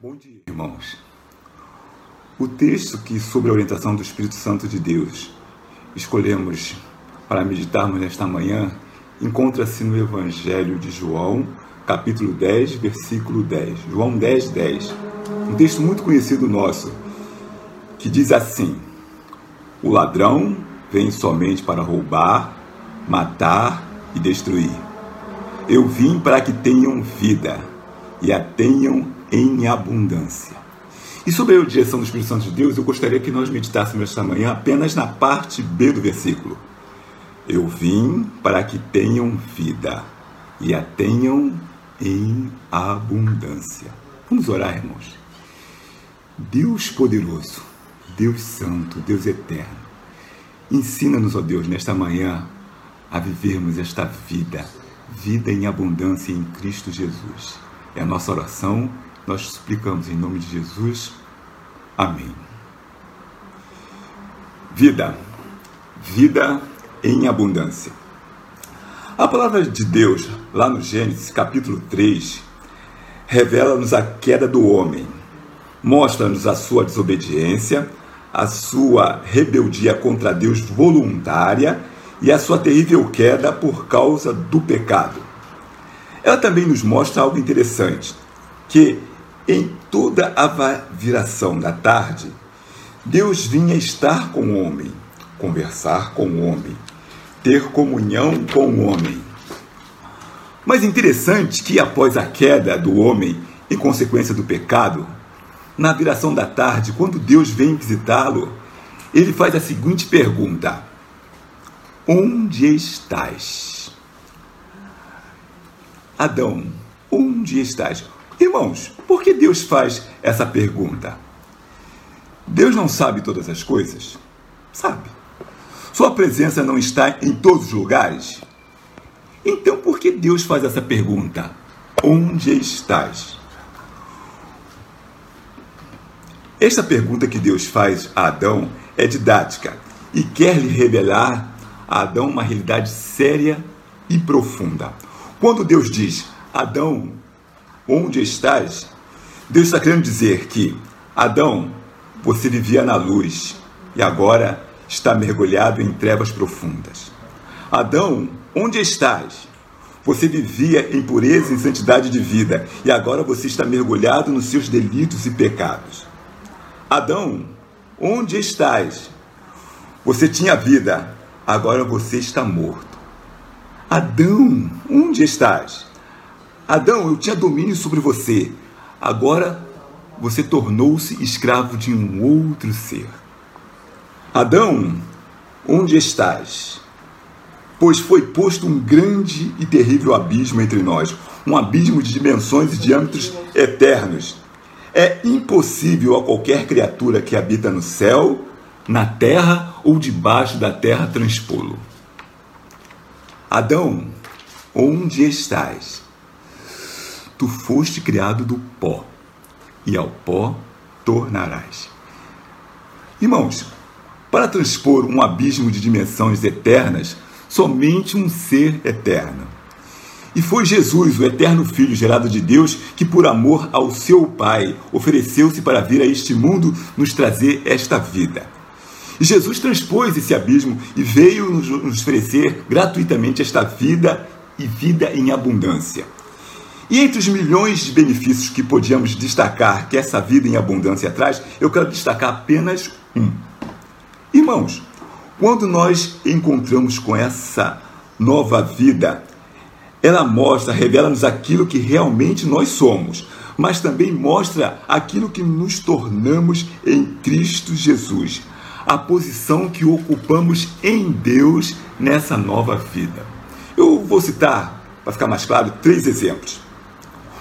Bom dia, irmãos. O texto que, sob a orientação do Espírito Santo de Deus, escolhemos para meditarmos nesta manhã encontra-se no Evangelho de João, capítulo 10, versículo 10. João 10, 10. Um texto muito conhecido nosso, que diz assim: O ladrão vem somente para roubar, matar e destruir. Eu vim para que tenham vida e a tenham em abundância. E sobre a direção do Espírito Santo de Deus, eu gostaria que nós meditássemos esta manhã apenas na parte B do versículo. Eu vim para que tenham vida e a tenham em abundância. Vamos orar, irmãos. Deus poderoso, Deus santo, Deus eterno, ensina-nos, ó Deus, nesta manhã a vivermos esta vida, vida em abundância em Cristo Jesus. É a nossa oração nós suplicamos em nome de Jesus. Amém. Vida. Vida em abundância. A palavra de Deus, lá no Gênesis capítulo 3, revela-nos a queda do homem, mostra-nos a sua desobediência, a sua rebeldia contra Deus voluntária e a sua terrível queda por causa do pecado. Ela também nos mostra algo interessante, que em toda a viração da tarde, Deus vinha estar com o homem, conversar com o homem, ter comunhão com o homem. Mas interessante que após a queda do homem, em consequência do pecado, na viração da tarde, quando Deus vem visitá-lo, ele faz a seguinte pergunta: Onde estás? Adão, onde estás? Irmãos, por que Deus faz essa pergunta? Deus não sabe todas as coisas? Sabe. Sua presença não está em todos os lugares? Então por que Deus faz essa pergunta? Onde estás? Esta pergunta que Deus faz a Adão é didática e quer lhe revelar a Adão uma realidade séria e profunda. Quando Deus diz: Adão, onde estás? Deus está querendo dizer que Adão, você vivia na luz e agora está mergulhado em trevas profundas. Adão, onde estás? Você vivia em pureza e santidade de vida e agora você está mergulhado nos seus delitos e pecados. Adão, onde estás? Você tinha vida, agora você está morto. Adão, onde estás? Adão, eu tinha domínio sobre você. Agora você tornou-se escravo de um outro ser. Adão, onde estás? Pois foi posto um grande e terrível abismo entre nós, um abismo de dimensões e diâmetros eternos. É impossível a qualquer criatura que habita no céu, na terra ou debaixo da terra transpô-lo. Adão, onde estás? Tu foste criado do pó, e ao pó tornarás. Irmãos, para transpor um abismo de dimensões eternas, somente um ser eterno. E foi Jesus, o eterno Filho gerado de Deus, que, por amor ao seu Pai, ofereceu-se para vir a este mundo nos trazer esta vida. E Jesus transpôs esse abismo e veio nos oferecer gratuitamente esta vida e vida em abundância. E entre os milhões de benefícios que podíamos destacar que essa vida em abundância traz, eu quero destacar apenas um. Irmãos, quando nós encontramos com essa nova vida, ela mostra, revela-nos aquilo que realmente nós somos, mas também mostra aquilo que nos tornamos em Cristo Jesus, a posição que ocupamos em Deus nessa nova vida. Eu vou citar, para ficar mais claro, três exemplos.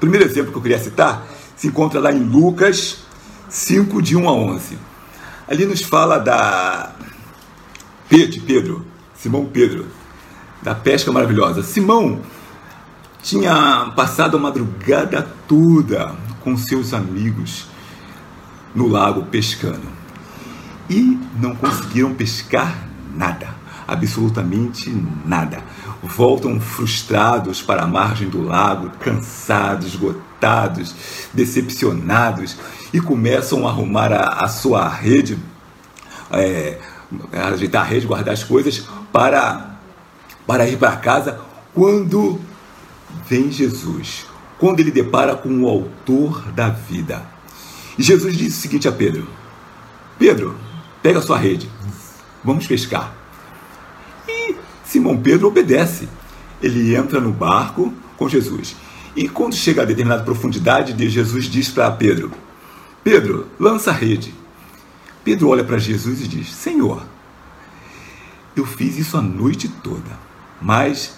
O primeiro exemplo que eu queria citar se encontra lá em Lucas 5, de 1 a 11. Ali nos fala da Pedro, Pedro, Simão Pedro, da pesca maravilhosa. Simão tinha passado a madrugada toda com seus amigos no lago pescando e não conseguiram pescar nada, absolutamente nada voltam frustrados para a margem do lago, cansados, esgotados decepcionados e começam a arrumar a, a sua rede, é, ajeitar a rede, guardar as coisas para, para ir para casa quando vem Jesus, quando ele depara com o autor da vida. E Jesus disse o seguinte a Pedro: Pedro, pega a sua rede, vamos pescar. Simão Pedro obedece. Ele entra no barco com Jesus. E quando chega a determinada profundidade, Jesus diz para Pedro: Pedro, lança a rede. Pedro olha para Jesus e diz: Senhor, eu fiz isso a noite toda, mas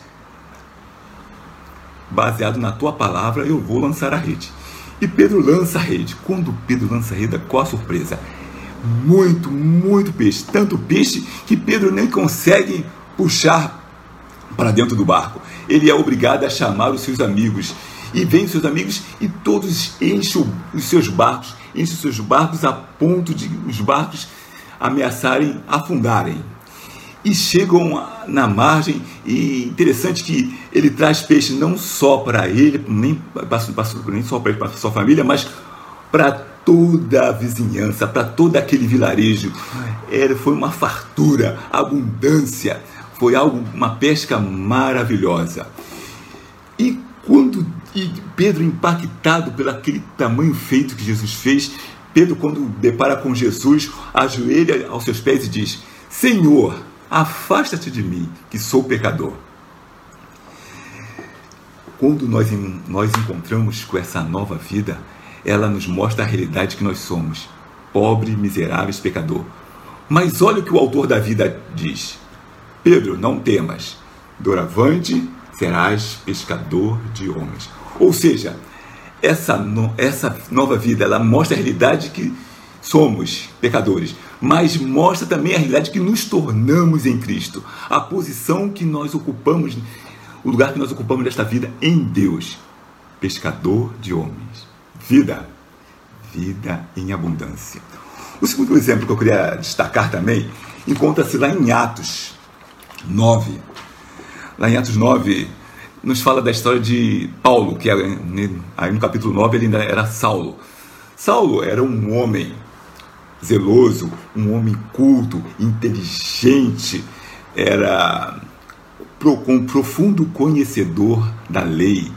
baseado na tua palavra, eu vou lançar a rede. E Pedro lança a rede. Quando Pedro lança a rede, qual a surpresa? Muito, muito peixe. Tanto peixe que Pedro nem consegue puxar para dentro do barco. Ele é obrigado a chamar os seus amigos. E vem os seus amigos e todos enchem os seus barcos, enchem os seus barcos a ponto de os barcos ameaçarem afundarem e chegam na margem e interessante que ele traz peixe não só para ele, nem, nem só para ele, para sua família, mas para toda a vizinhança, para todo aquele vilarejo. Era, foi uma fartura, abundância, foi algo, uma pesca maravilhosa. E quando e Pedro impactado pelo aquele tamanho feito que Jesus fez, Pedro quando depara com Jesus, ajoelha aos seus pés e diz: Senhor, Afasta-te de mim, que sou pecador. Quando nós, nós encontramos com essa nova vida, ela nos mostra a realidade que nós somos: pobre, miseráveis, pecador. Mas olha o que o autor da vida diz: Pedro, não temas, doravante serás pescador de homens. Ou seja, essa, essa nova vida ela mostra a realidade que somos pecadores, mas mostra também a realidade que nos tornamos em Cristo, a posição que nós ocupamos, o lugar que nós ocupamos nesta vida em Deus, pescador de homens. Vida, vida em abundância. O segundo exemplo que eu queria destacar também encontra-se lá em Atos 9. Lá em Atos 9, nos fala da história de Paulo, que aí no capítulo 9 ele ainda era Saulo. Saulo era um homem zeloso, um homem culto, inteligente, era um profundo conhecedor da lei.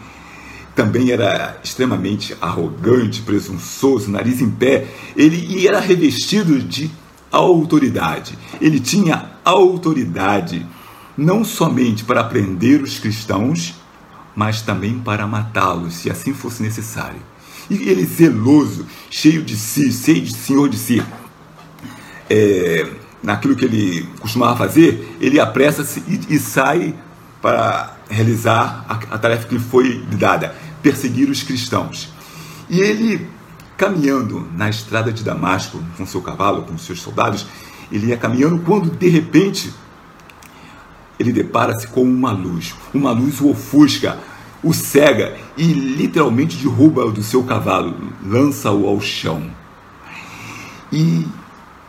Também era extremamente arrogante, presunçoso, nariz em pé. Ele era revestido de autoridade. Ele tinha autoridade não somente para prender os cristãos, mas também para matá-los, se assim fosse necessário. E ele zeloso, cheio de si, cheio de senhor de si. É, naquilo que ele costumava fazer, ele apressa-se e, e, sai para realizar a, a tarefa que lhe foi dada, perseguir os cristãos. E ele, caminhando na estrada de Damasco, com seu cavalo, com seus soldados, ele ia caminhando quando, de repente, ele depara-se com uma luz. Uma luz o ofusca, o cega e literalmente derruba do seu cavalo, lança-o ao chão. E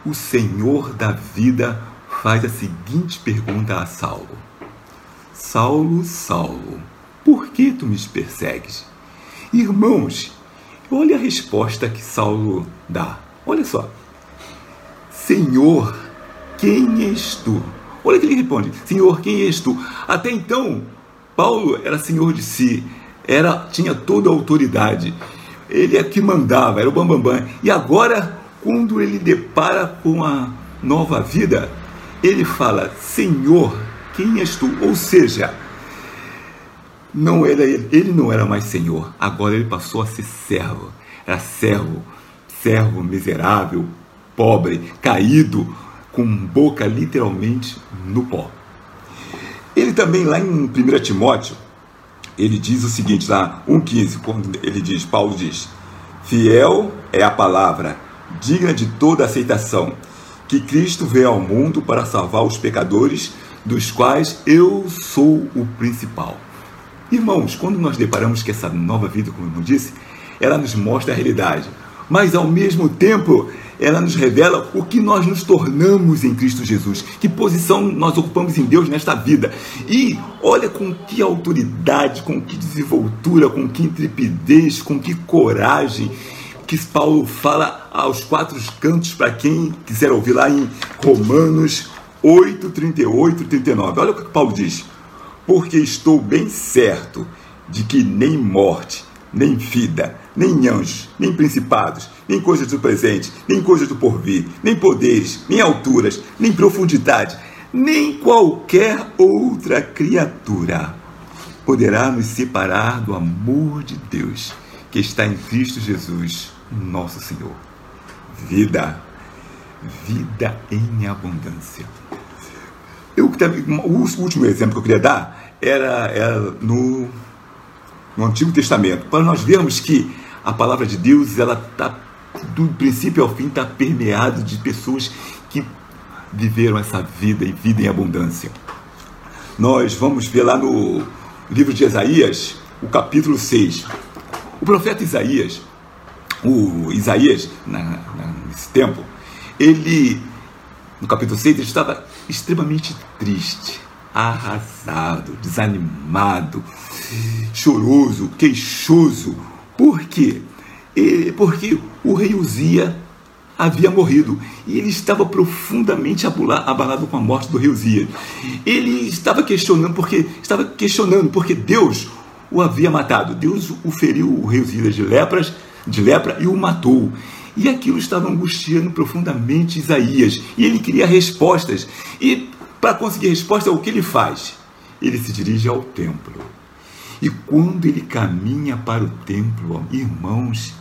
o Senhor da vida faz a seguinte pergunta a Saulo: Saulo, Saulo, por que tu me persegues? Irmãos, olha a resposta que Saulo dá. Olha só. Senhor, quem és tu? Olha que ele responde: Senhor, quem és tu? Até então, Paulo era senhor de si, era tinha toda a autoridade. Ele é que mandava, era o bambambam. Bam, bam. E agora, quando ele depara com a nova vida, ele fala: Senhor, quem és tu? Ou seja, não era ele, ele não era mais senhor, agora ele passou a ser servo. Era servo, servo miserável, pobre, caído, com boca literalmente no pó. Ele também, lá em 1 Timóteo, ele diz o seguinte, lá 1,15, quando ele diz, Paulo diz, fiel é a palavra, digna de toda aceitação, que Cristo veio ao mundo para salvar os pecadores, dos quais eu sou o principal. Irmãos, quando nós deparamos com essa nova vida, como eu disse, ela nos mostra a realidade, mas ao mesmo tempo ela nos revela o que nós nos tornamos em Cristo Jesus, que posição nós ocupamos em Deus nesta vida. E olha com que autoridade, com que desenvoltura, com que intrepidez, com que coragem que Paulo fala aos quatro cantos para quem quiser ouvir lá em Romanos 8, 38 e 39. Olha o que Paulo diz. Porque estou bem certo de que nem morte, nem vida, nem anjos, nem principados, nem coisas do presente, nem coisas do porvir, nem poderes, nem alturas, nem profundidade, nem qualquer outra criatura poderá nos separar do amor de Deus que está em Cristo Jesus, nosso Senhor. Vida, vida em abundância. Eu, o último exemplo que eu queria dar era, era no no Antigo Testamento, para nós vermos que a palavra de Deus, ela está do princípio ao fim, está permeado de pessoas que viveram essa vida e vida em abundância. Nós vamos ver lá no livro de Isaías, o capítulo 6. O profeta Isaías, o Isaías, na, na, nesse tempo, ele, no capítulo 6, ele estava extremamente triste arrasado, desanimado, choroso, queixoso. Por quê? Porque o rei Uzia havia morrido e ele estava profundamente abalado com a morte do rei Uzia. Ele estava questionando porque estava questionando porque Deus o havia matado. Deus o feriu o rei Uzia de lepras, de lepra e o matou. E aquilo estava angustiando profundamente Isaías. E ele queria respostas. E para conseguir resposta, o que ele faz? Ele se dirige ao templo. E quando ele caminha para o templo, irmãos,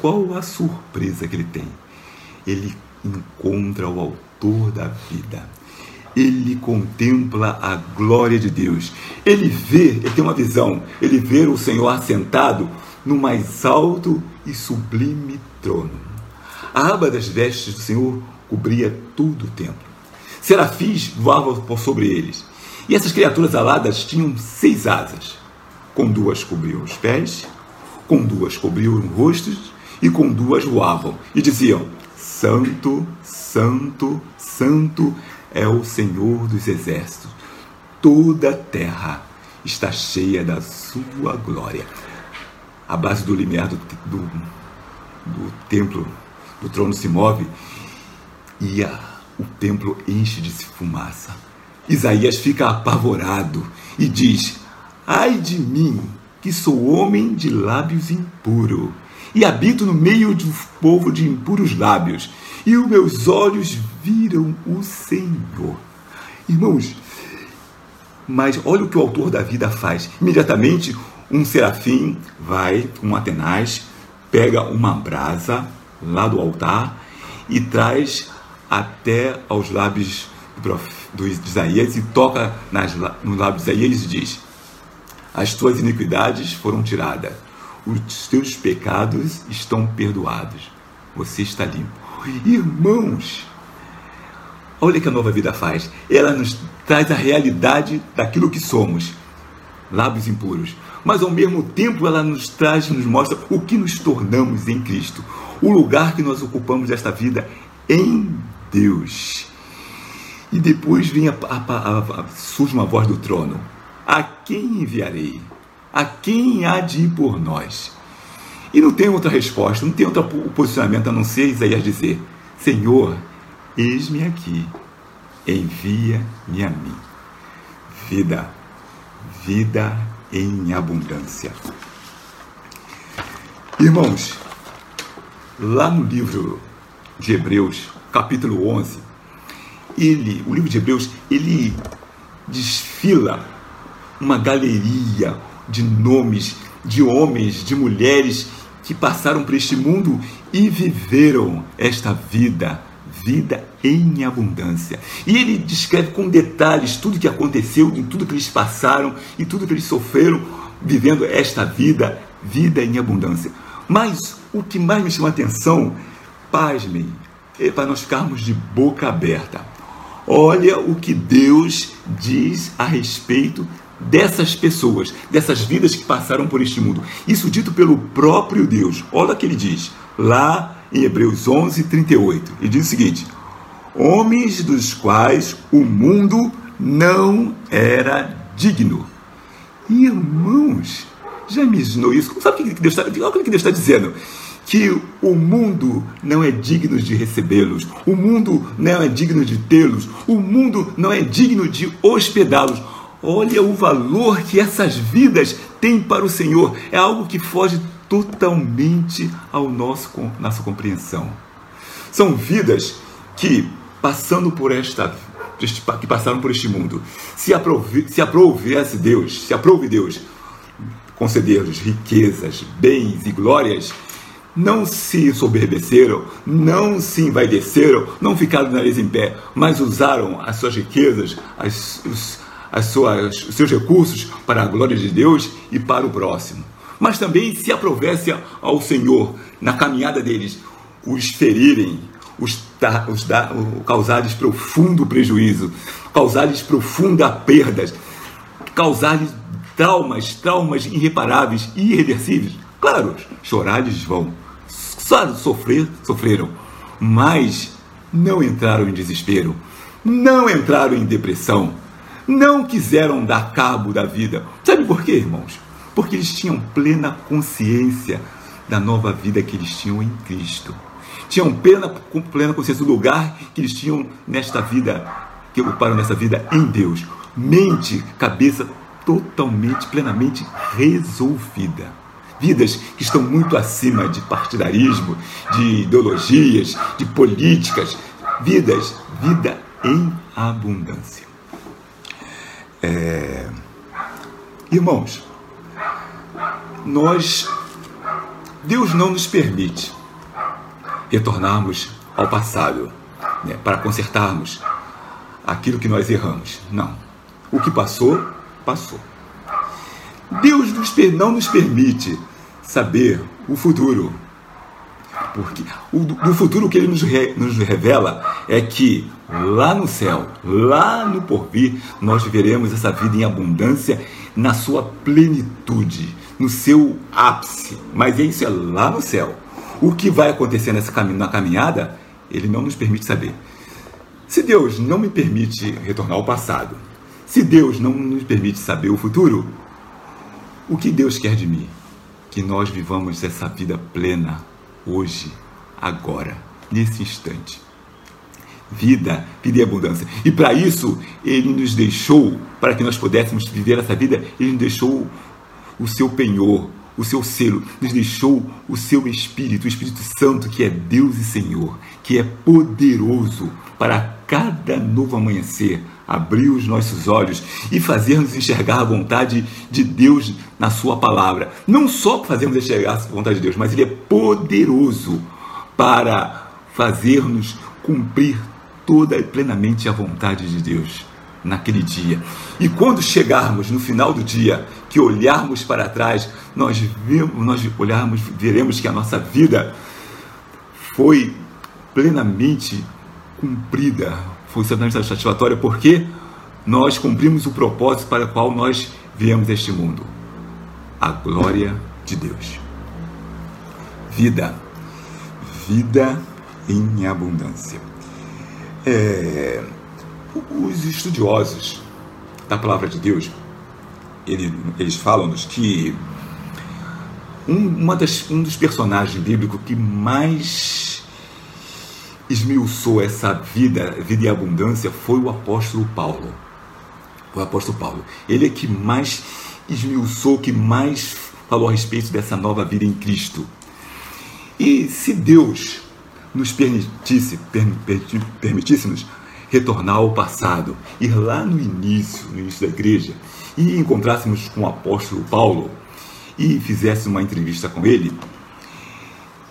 qual a surpresa que ele tem? Ele encontra o Autor da vida. Ele contempla a glória de Deus. Ele vê, ele tem uma visão, ele vê o Senhor assentado no mais alto e sublime trono. A aba das vestes do Senhor cobria todo o templo. Serafins voavam por sobre eles. E essas criaturas aladas tinham seis asas. Com duas cobriam os pés, com duas cobriam os rostos e com duas voavam. E diziam: Santo, Santo, Santo é o Senhor dos exércitos. Toda a terra está cheia da sua glória. A base do limiar do, do, do templo, do trono se move e a o templo enche de fumaça. Isaías fica apavorado e diz: Ai de mim, que sou homem de lábios impuro, e habito no meio de um povo de impuros lábios, e os meus olhos viram o Senhor. Irmãos, mas olha o que o autor da vida faz. Imediatamente, um serafim vai, um Atenaz, pega uma brasa lá do altar e traz até aos lábios do Isaías e toca nas, nos lábios de Isaías e diz: As tuas iniquidades foram tiradas, os teus pecados estão perdoados, você está limpo. Irmãos, olha o que a nova vida faz. Ela nos traz a realidade daquilo que somos, lábios impuros. Mas ao mesmo tempo ela nos traz, nos mostra o que nos tornamos em Cristo. O lugar que nós ocupamos desta vida em Deus. E depois vem a, a, a, surge uma voz do trono: A quem enviarei? A quem há de ir por nós? E não tem outra resposta, não tem outro posicionamento a não ser Isaías dizer: Senhor, eis-me aqui, envia-me a mim. Vida, vida em abundância. Irmãos, lá no livro de Hebreus, capítulo 11, ele, o livro de Hebreus, ele desfila uma galeria de nomes de homens, de mulheres que passaram por este mundo e viveram esta vida, vida em abundância. E ele descreve com detalhes tudo que aconteceu, em tudo que eles passaram e tudo que eles sofreram vivendo esta vida, vida em abundância. Mas o que mais me chama a atenção, pasmem, é para nós ficarmos de boca aberta. Olha o que Deus diz a respeito dessas pessoas, dessas vidas que passaram por este mundo. Isso dito pelo próprio Deus. Olha o que ele diz lá em Hebreus 11, 38. E diz o seguinte: Homens dos quais o mundo não era digno. Irmãos, já imaginou isso? Sabe o que Deus está, o que Deus está dizendo? Que o mundo não é digno de recebê-los, o mundo não é digno de tê-los, o mundo não é digno de hospedá-los. Olha o valor que essas vidas têm para o Senhor. É algo que foge totalmente ao nosso nossa compreensão. São vidas que passando por esta que passaram por este mundo, se aprove, se aprovesse Deus, se aprove Deus conceder-lhes riquezas, bens e glórias, não se soberbeceram, não se envaideceram, não ficaram de nariz em pé, mas usaram as suas riquezas, as, os, as suas, os seus recursos para a glória de Deus e para o próximo. Mas também se aprovesse ao Senhor na caminhada deles, os ferirem, os, os causar-lhes profundo prejuízo, causar-lhes profunda perdas, causar-lhes traumas, traumas irreparáveis irreversíveis. Claro, chorar vão, só sofrer, sofreram, mas não entraram em desespero, não entraram em depressão, não quiseram dar cabo da vida. Sabe por quê, irmãos? Porque eles tinham plena consciência da nova vida que eles tinham em Cristo. Tinham plena, plena consciência do lugar que eles tinham nesta vida, que ocuparam nessa vida em Deus. Mente, cabeça totalmente, plenamente resolvida. Vidas que estão muito acima de partidarismo, de ideologias, de políticas. Vidas, vida em abundância. É... Irmãos, nós, Deus não nos permite retornarmos ao passado né, para consertarmos aquilo que nós erramos. Não. O que passou, passou. Deus não nos permite saber o futuro. Porque o, futuro que ele nos, re, nos revela é que lá no céu, lá no porvir, nós viveremos essa vida em abundância na sua plenitude, no seu ápice. Mas isso é lá no céu. O que vai acontecer nessa na caminhada, ele não nos permite saber. Se Deus não me permite retornar ao passado, se Deus não nos permite saber o futuro, o que Deus quer de mim? Que nós vivamos essa vida plena hoje, agora, nesse instante. Vida, vida e abundância. E para isso, Ele nos deixou, para que nós pudéssemos viver essa vida, Ele nos deixou o seu penhor, o seu selo, nos deixou o seu Espírito, o Espírito Santo, que é Deus e Senhor, que é poderoso para cada novo amanhecer abrir os nossos olhos e fazer-nos enxergar a vontade de Deus na Sua palavra. Não só fazermos enxergar a vontade de Deus, mas Ele é poderoso para fazer-nos cumprir toda e plenamente a vontade de Deus naquele dia. E quando chegarmos no final do dia, que olharmos para trás, nós, vemos, nós olharmos, veremos que a nossa vida foi plenamente cumprida, foi certamente satisfatória, porque nós cumprimos o propósito para o qual nós viemos este mundo a glória de Deus. Vida, vida em abundância. É, os estudiosos da palavra de Deus, eles, eles falam-nos que um, uma das, um dos personagens bíblicos que mais esmiuçou essa vida, vida e abundância, foi o apóstolo Paulo. O apóstolo Paulo. Ele é que mais esmiuçou, que mais falou a respeito dessa nova vida em Cristo. E se Deus nos permitisse, permitisse-nos retornar ao passado, ir lá no início, no início da igreja, e encontrássemos com o apóstolo Paulo e fizéssemos uma entrevista com ele,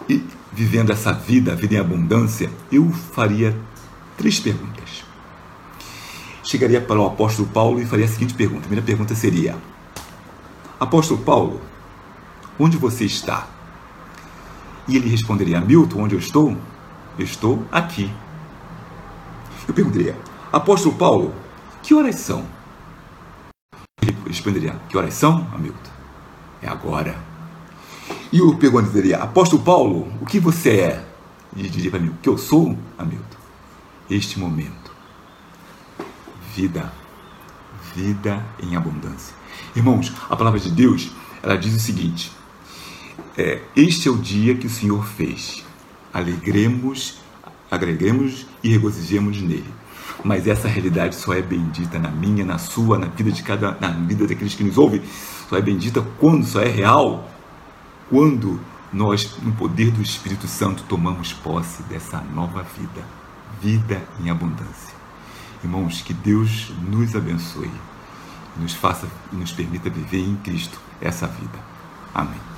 e vivendo essa vida, vida em abundância, eu faria três perguntas. Chegaria para o apóstolo Paulo e faria a seguinte pergunta. A primeira pergunta seria: Apóstolo Paulo, onde você está? E ele responderia: Milton, onde eu estou? Estou aqui. Eu perguntaria: Apóstolo Paulo, que horas são? Ele responderia: Que horas são, Hamilton? É agora. E eu perguntaria: Apóstolo Paulo, o que você é? de dizer para mim o que eu sou, Hamilton? Este momento. Vida. Vida em abundância. Irmãos, a palavra de Deus, ela diz o seguinte: é, Este é o dia que o Senhor fez. Alegremos, agreguemos e regozijemos nele. Mas essa realidade só é bendita na minha, na sua, na vida de cada, na vida daqueles que nos ouvem. Só é bendita quando, só é real quando nós, no poder do Espírito Santo, tomamos posse dessa nova vida, vida em abundância. Irmãos, que Deus nos abençoe, nos faça e nos permita viver em Cristo essa vida. Amém.